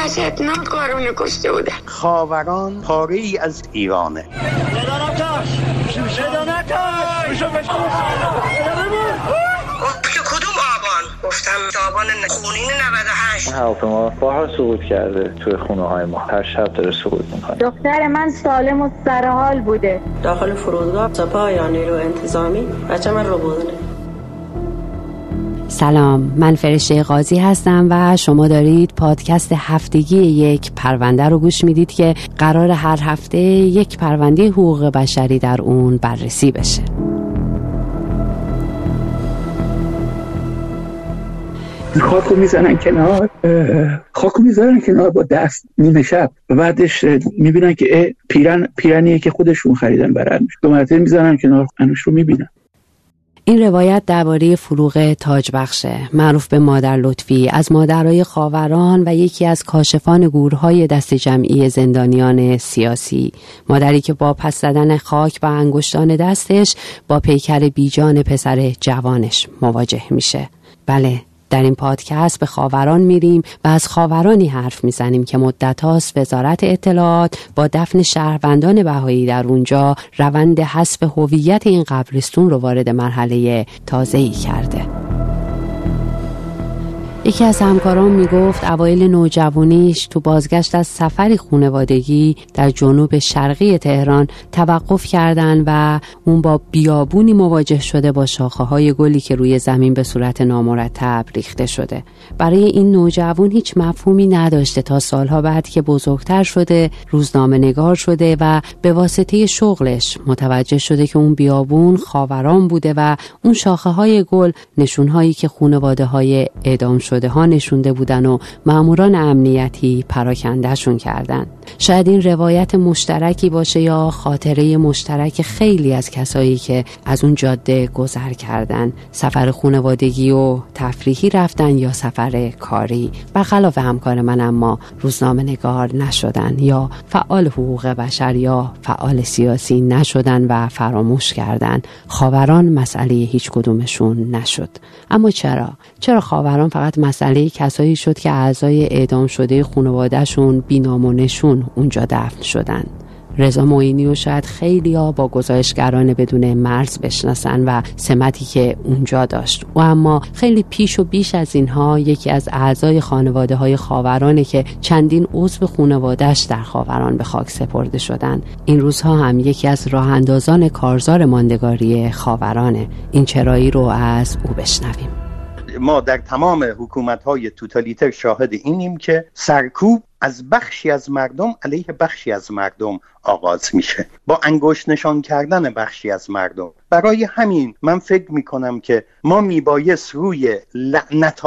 وحشتناک کارونه کشته بودن خاوران پاره ای از ایرانه. کدوم آبان؟ گفتم آبان خونین 98 حرف ما بارها سقوط کرده توی خونه های ما. هر شب داره سقوط می‌کنه. دختر من سالم و سرحال بوده. داخل فرودگاه سپاه یا نیرو انتظامی. بچه من رو بودنه سلام من فرشته قاضی هستم و شما دارید پادکست هفتگی یک پرونده رو گوش می‌دید که قرار هر هفته یک پرونده حقوق بشری در اون بررسی بشه. خاکو می‌زنن کنار خاکو می‌زنن کنار با دست نیمه شب. بعدش می‌بینن که پیرن پیرنیه که خودشون خریدن برن دو مرتبه می‌زنن کنار انوش رو می‌بینن. این روایت درباره فروغ تاجبخشه معروف به مادر لطفی. از مادرای خاوران و یکی از کاشفان گورهای دست جمعی زندانیان سیاسی. مادری که با پس زدن خاک و انگشتان دستش با پیکر بیجان پسر جوانش مواجه میشه. بله در این پادکست به خاوران میریم و از خاورانی حرف می‌زنیم که مدت هاست وزارت اطلاعات با دفن شهروندان بهایی در اونجا روند حسب هویت این قبرستون رو وارد مرحله تازه ای کرده. یکی از همکاران می‌گفت اوایل نوجوانیش تو بازگشت از سفری خونوادگی در جنوب شرقی تهران توقف کردن و اون با بیابونی مواجه شده با شاخه های گلی که روی زمین به صورت نامرتب ریخته شده. برای این نوجوان هیچ مفهومی نداشته تا سالها بعد که بزرگتر شده روزنامه نگار شده و به واسطه شغلش متوجه شده که اون بیابون خاوران بوده و اون شاخه های گل نشونهایی که خونواده های اعدام شده ها نشونده بودن و ماموران امنیتی پراکندهشون کردن. شاید این روایت مشترکی باشه یا خاطره مشترک خیلی از کسایی که از اون جاده گذر کردن. سفر خونوادگی و تفریحی رفتن یا سفر کاری. برخلاف همکار من اما روزنامه نگار نشدن یا فعال حقوق بشر یا فعال سیاسی نشدن و فراموش کردن. خاوران مسئله هیچ کدومشون نشد. اما چرا؟ چرا خاوران فقط مسئله کسایی شد که اعضای اعدام شده خانوادهشون بینام و نشون اونجا دفن شدن. رضا معینی و شاید خیلی ها با گزارشگران بدون مرز بشناسن و سمتی که اونجا داشت. و اما خیلی پیش و بیش از اینها یکی از اعضای خانواده های خاورانه که چندین عضو خانوادهش در خاوران به خاک سپرده شدن. این روزها هم یکی از راه اندازان کارزار ماندگاری خاورانه. این چرایی رو از او بشنویم. ما در تمام حکومت های توتالیتر شاهد اینیم که سرکوب از بخشی از مردم علیه بخشی از مردم آغاز میشه. با انگشت نشان کردن بخشی از مردم. برای همین من فکر می‌کنم که ما میبایست روی لعنت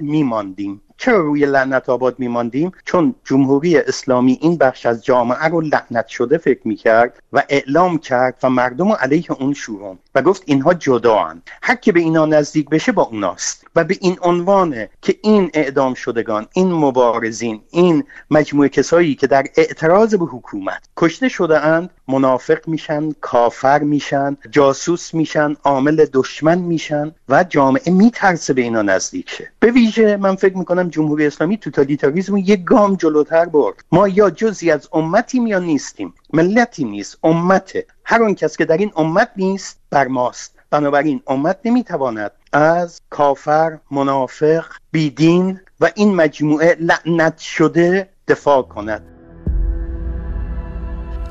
میماندیم. چرا روی لعنت آباد میماندیم؟ چون جمهوری اسلامی این بخش از جامعه رو لعنت شده فکر می‌کرد و اعلام کرد و مردم رو علیه اون شورون و گفت اینها جدا هن. هر که به اینا نزدیک بشه با اوناست. و به این عنوانه که این اعدام شدگان این مبارزین این مجموعه کسایی که در اعتراض به حکومت کشته شده اند منافق میشن کافر میشن جاسوس میشن عامل دشمن میشن و جامعه میترسه به اینا نزدیک شه. به ویژه من فکر می‌کنم جمهوری اسلامی توتالیتاریسم یک گام جلوتر برد. ما یا جزی از امتیم یا نیستیم. ملتی نیست امته هر اون کس که در این امت نیست بر ماست. بنابراین امت نمی‌تواند از کافر منافق بیدین و این مجموعه لعنت شده دفاع کند.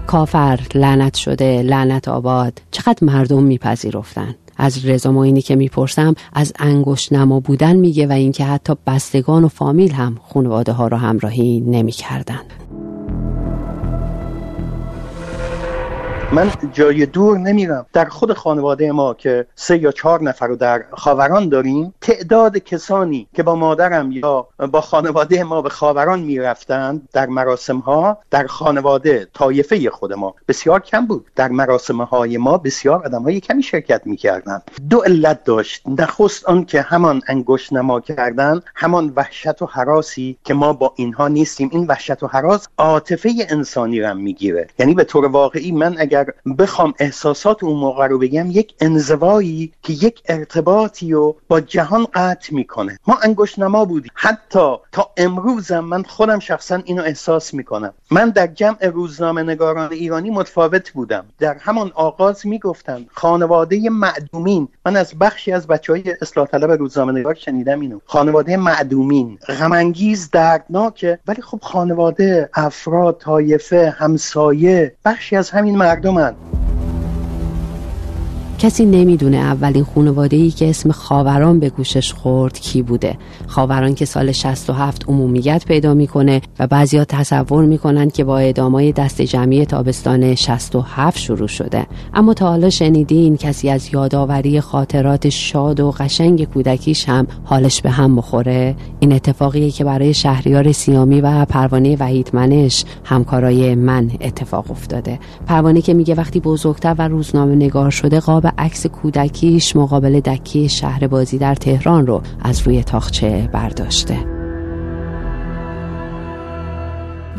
کافر لعنت شده لعنت آباد. چقدر مردم میپذیرفتن از رضا که می‌پرسم از انگشت نما بودن میگه و اینکه حتی بستگان و فامیل هم خانواده ها رو همراهی نمی‌کردن. من جای دور نمیرم. در خود خانواده ما که سه یا چهار نفر رو در خاوران داریم تعداد کسانی که با مادرم یا با خانواده ما به خاوران می‌رفتند در مراسم ها در خانواده طایفه خود ما بسیار کم بود. در مراسم های ما بسیار آدم های کمی شرکت می‌کردند. دو علت داشت. نخست آن که همان انگشت نما کردن همان وحشت و حراسی که ما با اینها نیستیم. این وحشت و حراس عاطفه انسانی رو می‌گیره. یعنی به طور واقعی من اگر اگر بخوام احساسات اون موقع رو بگم یک انزوایی که یک ارتباطی رو با جهان قطع می‌کنه. ما انگشت نما بودیم. حتی تا امروزم من خودم شخصا اینو احساس می‌کنم. من در جمع روزنامه نگاران ایرانی متفاوت بودم. در همان آغاز می‌گفتم خانواده معدومین. من از بخشی از بچه های اصلاح طلب روزنامه نگار شنیدم اینو. خانواده معدومین. غمانگیز دردناکه ولی خب خانواده افراد طایفه همسایه بخشی از همین Gilman. کسی نمی‌دونه اولین خانواده ای که اسم خاوران به گوشش خورد کی بوده. خاوران که سال 67 عمومیت پیدا می‌کنه و بعضیا تصور می‌کنن که با ادامای دست جمعی تابستان 67 شروع شده. اما تا حالا شنیدین کسی از یادآوری خاطرات شاد و قشنگ کودکیش هم حالش به هم بخوره؟ این اتفاقیه که برای شهریار سیامی و پروانه وحیدمنش همکارای من اتفاق افتاده. پروانه که میگه وقتی بزرگتر و روزنامه نگار شده قاب عکس کودکیش مقابل دکی شهر بازی در تهران رو از روی تاخچه برداشته.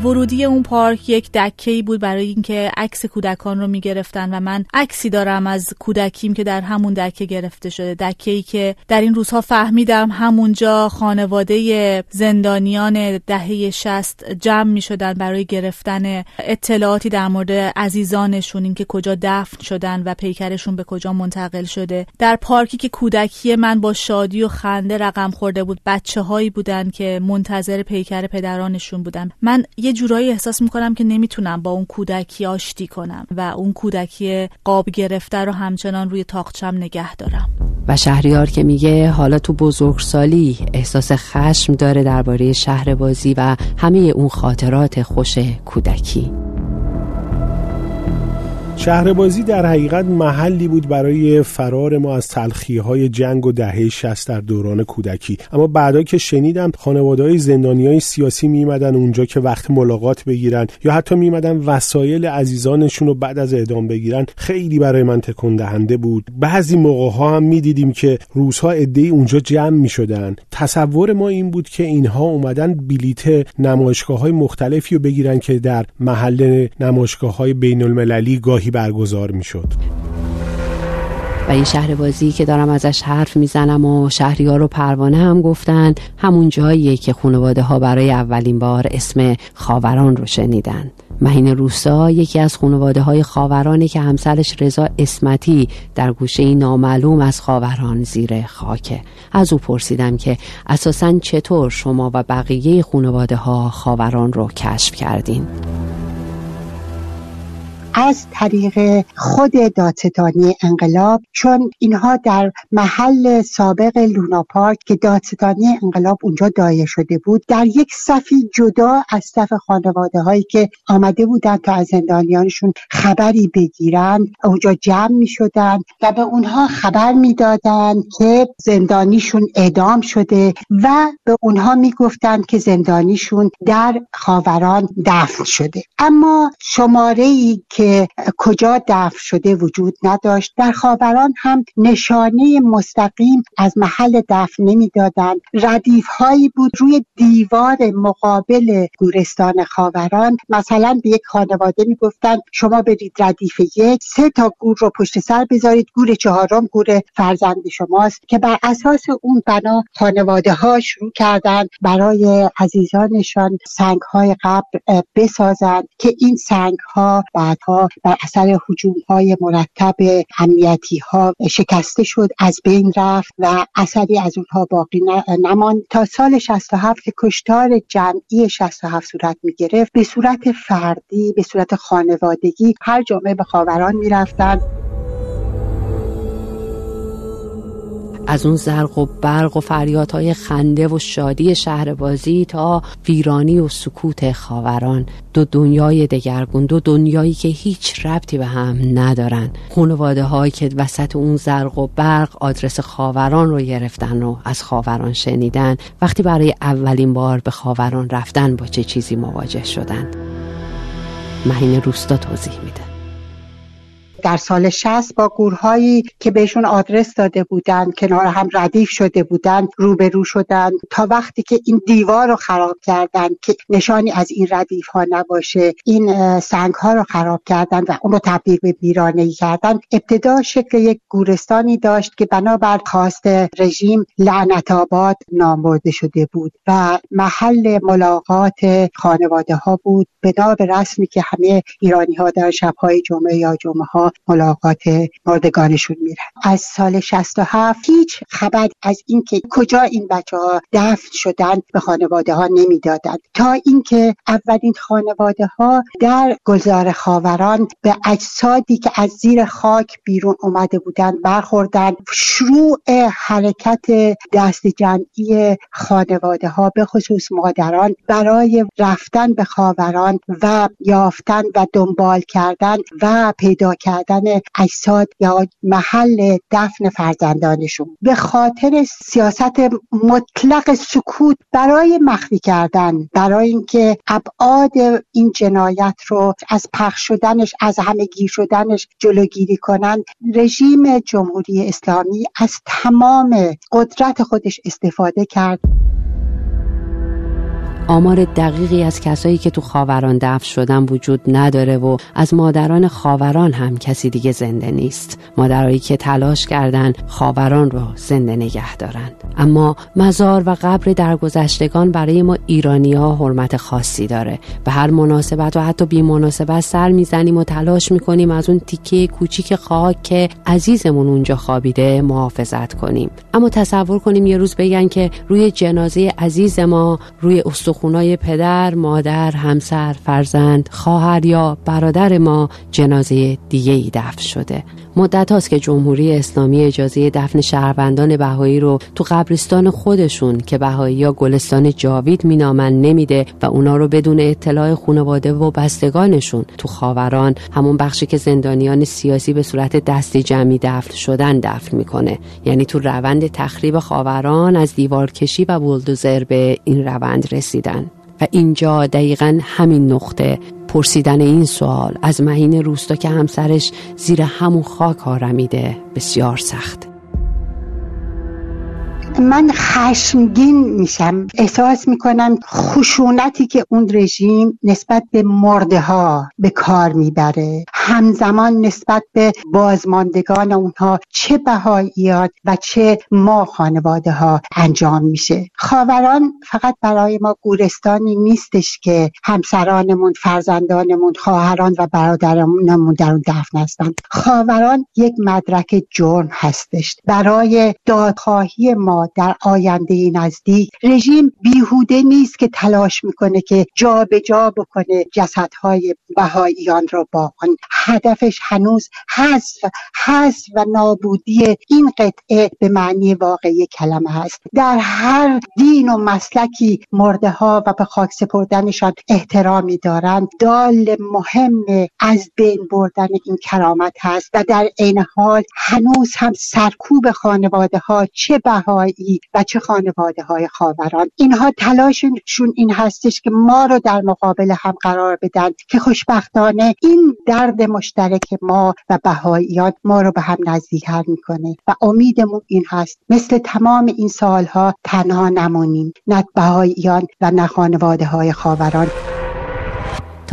ورودی اون پارک یک دکه بود برای اینکه عکس کودکان رو می‌گرفتن و من عکسی دارم از کودکیم که در همون دکه گرفته شده. دکه ای که در این روزها فهمیدم همونجا خانواده زندانیان دهه شست جمع می شدن برای گرفتن اطلاعاتی در مورد عزیزانشون اینکه کجا دفن شدن و پیکرشون به کجا منتقل شده. در پارکی که کودکی من با شادی و خنده رقم خورده بود بچه هایی بودن که منتظر پیکر پدرانشون بودن. من یه جورایی احساس می‌کنم که نمی‌تونم با اون کودکی آشتی کنم و اون کودکی قاب گرفته رو همچنان روی تاقچم نگه دارم. و شهریار که میگه حالا تو بزرگسالی احساس خشم داره درباره شهر بازی و همه اون خاطرات خوش کودکی. شهربازی در حقیقت محلی بود برای فرار ما از تلخی های جنگ و دهه 60 در دوران کودکی. اما بعدا که شنیدم خانواده های زندانی های سیاسی میمدن اونجا که وقت ملاقات بگیرن یا حتی میمدن وسایل عزیزانشون رو بعد از اعدام بگیرن خیلی برای من تکون دهنده بود. بعضی موقع ها هم می‌دیدیم که روزها عده اونجا جمع می‌شدن. تصور ما این بود که اینها اومدن بلیت نمایشگاه های مختلفی رو بگیرن که در محل نمایشگاه های بین المللی گاهی برگزار می‌شد. و این شهر بازی که دارم ازش حرف می‌زنم و شهریار و پروانه هم گفتن همون جاییه که خانواده ها برای اولین بار اسم خاوران رو شنیدن. مهین روسا یکی از خانواده های خاورانی که همسرش رضا اسمتی در گوشه نامعلوم از خاوران زیر خاکه از او پرسیدم که اساسا چطور شما و بقیه خانواده ها خاوران رو کشف کردین؟ از طریق خود دادستانی انقلاب چون اینها در محل سابق لونا پارک که دادستانی انقلاب اونجا دایه شده بود در یک صفی جدا از صف خانواده هایی که آمده بودن تا از زندانیانشون خبری بگیرن اونجا جمع می شدن و به اونها خبر می‌دادند که زندانیشون اعدام شده و به اونها می‌گفتن که زندانیشون در خاوران دفن شده. اما شماره ای که که کجا دفن شده وجود نداشت. در خاوران هم نشانه مستقیم از محل دفن نمی‌دادند. ردیف هایی بود روی دیوار مقابل گورستان خاوران. مثلا به یک خانواده می‌گفتند شما برید ردیف یک سه تا گور رو پشت سر بذارید. گور چهارم گور فرزند شماست. که بر اساس اون بنا خانواده ها شروع کردند. برای عزیزانشان سنگ های قبر بسازند که این سنگ ها بعدها بر اثر حجوم های مرتب امنیتی ها شکسته شد از بین رفت و اثری از اونها باقی نمان تا سال 67 که کشتار جمعی 67 صورت می گرفت به صورت فردی به صورت خانوادگی هر جامعه به خاوران می رفتن از اون زرق و برق و فریادهای خنده و شادی شهر بازی تا ویرانی و سکوت خاوران. دو دنیای دگرگون دو دنیایی که هیچ ربطی به هم ندارن. خانواده هایی که وسط اون زرق و برق آدرس خاوران رو گرفتن و از خاوران شنیدن. وقتی برای اولین بار به خاوران رفتن با چه چیزی مواجه شدن؟ مهین روستا توضیح میده. در سال 60 با گورهایی که بهشون آدرس داده بودن کنار هم ردیف شده بودن روبرو شدن تا وقتی که این دیوار رو خراب کردن که نشانی از این ردیف ها نباشه این سنگ ها رو خراب کردن و اون رو تبدیل به بیرانه کردن. ابتدا شکل یک گورستانی داشت که بنابر خواست رژیم لعنت آباد نام برده شده بود و محل ملاقات خانواده ها بود. بنا به رسمی که همه ایرانی ها در شبهای جمعه یا جمعه ها ملاقات مردگانشون میرن. از سال 67 هیچ خبر از اینکه کجا این بچه ها دفن شدن به خانواده ها نمی‌دادند تا اینکه اولین خانواده ها در گلزار خاوران به اجسادی که از زیر خاک بیرون اومده بودند برخوردن شروع حرکت دست جمعی خانواده ها به خصوص مادران برای رفتن به خاوران و یافتن و دنبال کردن و پیدا کردن. اجساد یا محل دفن فرزندانشون به خاطر سیاست مطلق سکوت برای مخفی کردن برای اینکه ابعاد این جنایت رو از پخش شدنش از همه گیر شدنش جلوگیری کنن رژیم جمهوری اسلامی از تمام قدرت خودش استفاده کرد. آمار دقیقی از کسایی که تو خاوران دفن شدن وجود نداره و از مادران خاوران هم کسی دیگه زنده نیست. مادرایی که تلاش کردن خاوران رو زنده نگه دارن. اما مزار و قبر درگذشتگان برای ما ایرانی ها حرمت خاصی داره. به هر مناسبت و حتی بی مناسبت سر می‌زنیم و تلاش می‌کنیم از اون تیکه کوچیک خاک که عزیزمون اونجا خوابیده محافظت کنیم. اما تصور کنیم یه روز بگن که روی جنازه عزیز ما روی استخونای پدر، مادر، همسر، فرزند، خواهر یا برادر ما جنازه دیگه ای دفن شده. مدت هاست که جمهوری اسلامی اجازه دفن شهروندان بهایی رو تو قبرستان خودشون که بهایی یا گلستان جاوید مینامن نمیده و اونا رو بدون اطلاع خانواده و بستگانشون تو خاوران همون بخشی که زندانیان سیاسی به صورت دستی جمعی دفن شدن دفن می‌کنه. یعنی تو روند تخریب خاوران از دیوار کشی و بولدوزر به این روند رسیدن و اینجا دقیقا همین نقطه. پرسیدن این سوال از مهین روستا که همسرش زیر همون خاک آرمیده بسیار سخت. من خشمگین میشم. احساس می‌کنم خشونتی که اون رژیم نسبت به مرده ها به کار می‌بره. همزمان نسبت به بازماندگان اونها چه بهاییات و چه ما خانواده ها انجام میشه. خاوران فقط برای ما گورستانی نیستش که همسرانمون فرزندانمون خواهران و برادرمونمون در اون دفن هستند. خاوران یک مدرک جرم هستش. برای دادخواهی ما در آینده نزدیک. رژیم بیهوده نیست که تلاش می‌کنه که جا به جا بکنه جسدهای بهاییان را با آن. هدفش هنوز حذف حذف و نابودی این قطعه به معنی واقعی کلمه هست در هر دین و مسلکی مرده ها و به خاک سپردنشان احترامی دارند. دال مهم از بین بردن این کرامت هست و در عین حال هنوز هم سرکوب خانواده ها چه بهایی و چه خانواده های خاوران. اینها تلاششون این هستش که ما رو در مقابل هم قرار بدن که خوشبختانه این درد مشترک ما و بهاییان ما رو به هم نزدیکتر می‌کنه. و امیدمون این هست. مثل تمام این سالها تنها نمونیم نه بهاییان و نه خانواده های خاوران.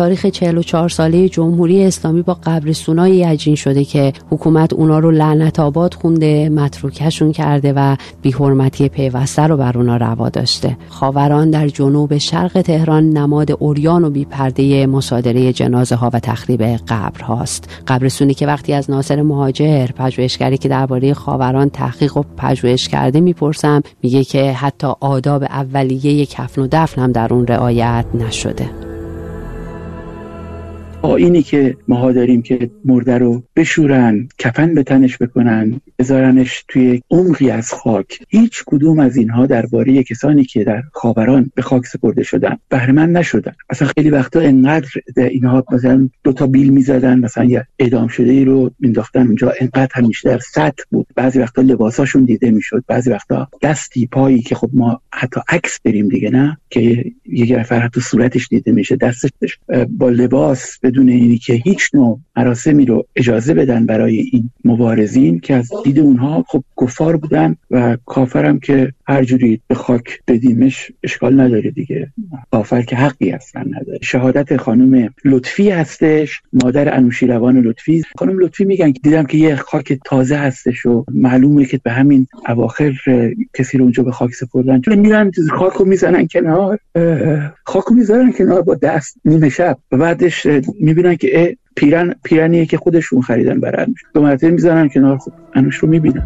تاریخ 44 ساله جمهوری اسلامی با قبرستونای عجین شده که حکومت اونا رو لعنت آباد خونده متروکشون کرده و بیحرمتی پیوسته رو بر اونا روا داشته. خاوران در جنوب شرق تهران نماد اوریان و بیپرده مصادره جنازه ها و تخریب قبر هاست. قبرستونی که وقتی از ناصر مهاجر پژوهشگری که درباره خاوران تحقیق و پژوهش کرده می‌پرسم میگه که حتی آداب اولیه کفن و دفن هم در اون رعایت نشده. آینی که ماها داریم که مرده رو بشورن کفن به تنش بکنن. بذارنش توی عمقی از خاک. هیچ کدوم از اینها درباره کسانی که در خاوران به خاک سپرده شدن بهره نشدن. اصلا خیلی وقتا انقدر اینها مثلا دو تا بیل می‌زدن مثلا یه اعدام شده ای رو مینداختن اونجا انقدر همیشه در سطح بود. بعضی وقتا لباساشون دیده می‌شد بعضی وقتا دستی پایی که خب ما حتی عکس بریم دیگه نه؟ که یه نفر حتی صورتش دیده میشه دستش با لباس بدون اینی که هیچ نوع مراسمی رو اجازه بدن برای این مبارزین که از دید اونها خب کفار بودن و کافرم که هر جوری به خاک بدیمش اشکال نداره دیگه. کافر که حقی اصلا نداره. شهادت خانم لطفی هستش مادر انوشیروان لطفی. خانم لطفی میگن دیدم که یه خاک تازه هستش و معلومه که به همین اواخر کسی رو اونجا به خاک سپردن. چون میرن خاک می‌زنن کنار خاک رو می‌زنن کنار با دست نیمه شب. و بعدش می‌بینن که پیرن پیرنیه که خودشون خریدن برن دو مرتبه می‌زنن کنار خود. انوش رو می‌بینن.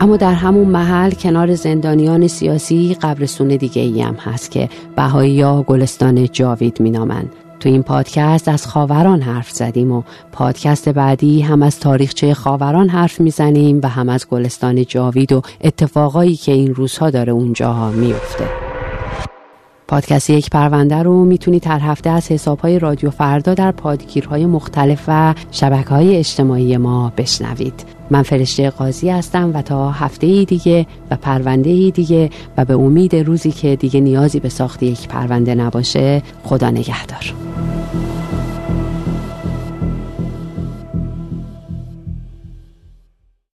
اما در همون محل کنار زندانیان سیاسی قبرستون دیگه ای هم هست که بهایی یا گلستان جاوید مینامند. تو این پادکست از خاوران حرف زدیم و پادکست بعدی هم از تاریخچه خاوران حرف می‌زنیم و هم از گلستان جاوید و اتفاقایی که این روزها داره اونجاها میفته پادکست یک پرونده رو می‌تونید هر هفته از حسابهای رادیو فردا در پادگیرهای مختلف و شبکه های اجتماعی ما بشنوید. من فرشته قاضی هستم و تا هفته دیگه و پرونده دیگه و به امید روزی که دیگه نیازی به ساخت یک پرونده نباشه خدا نگهدار.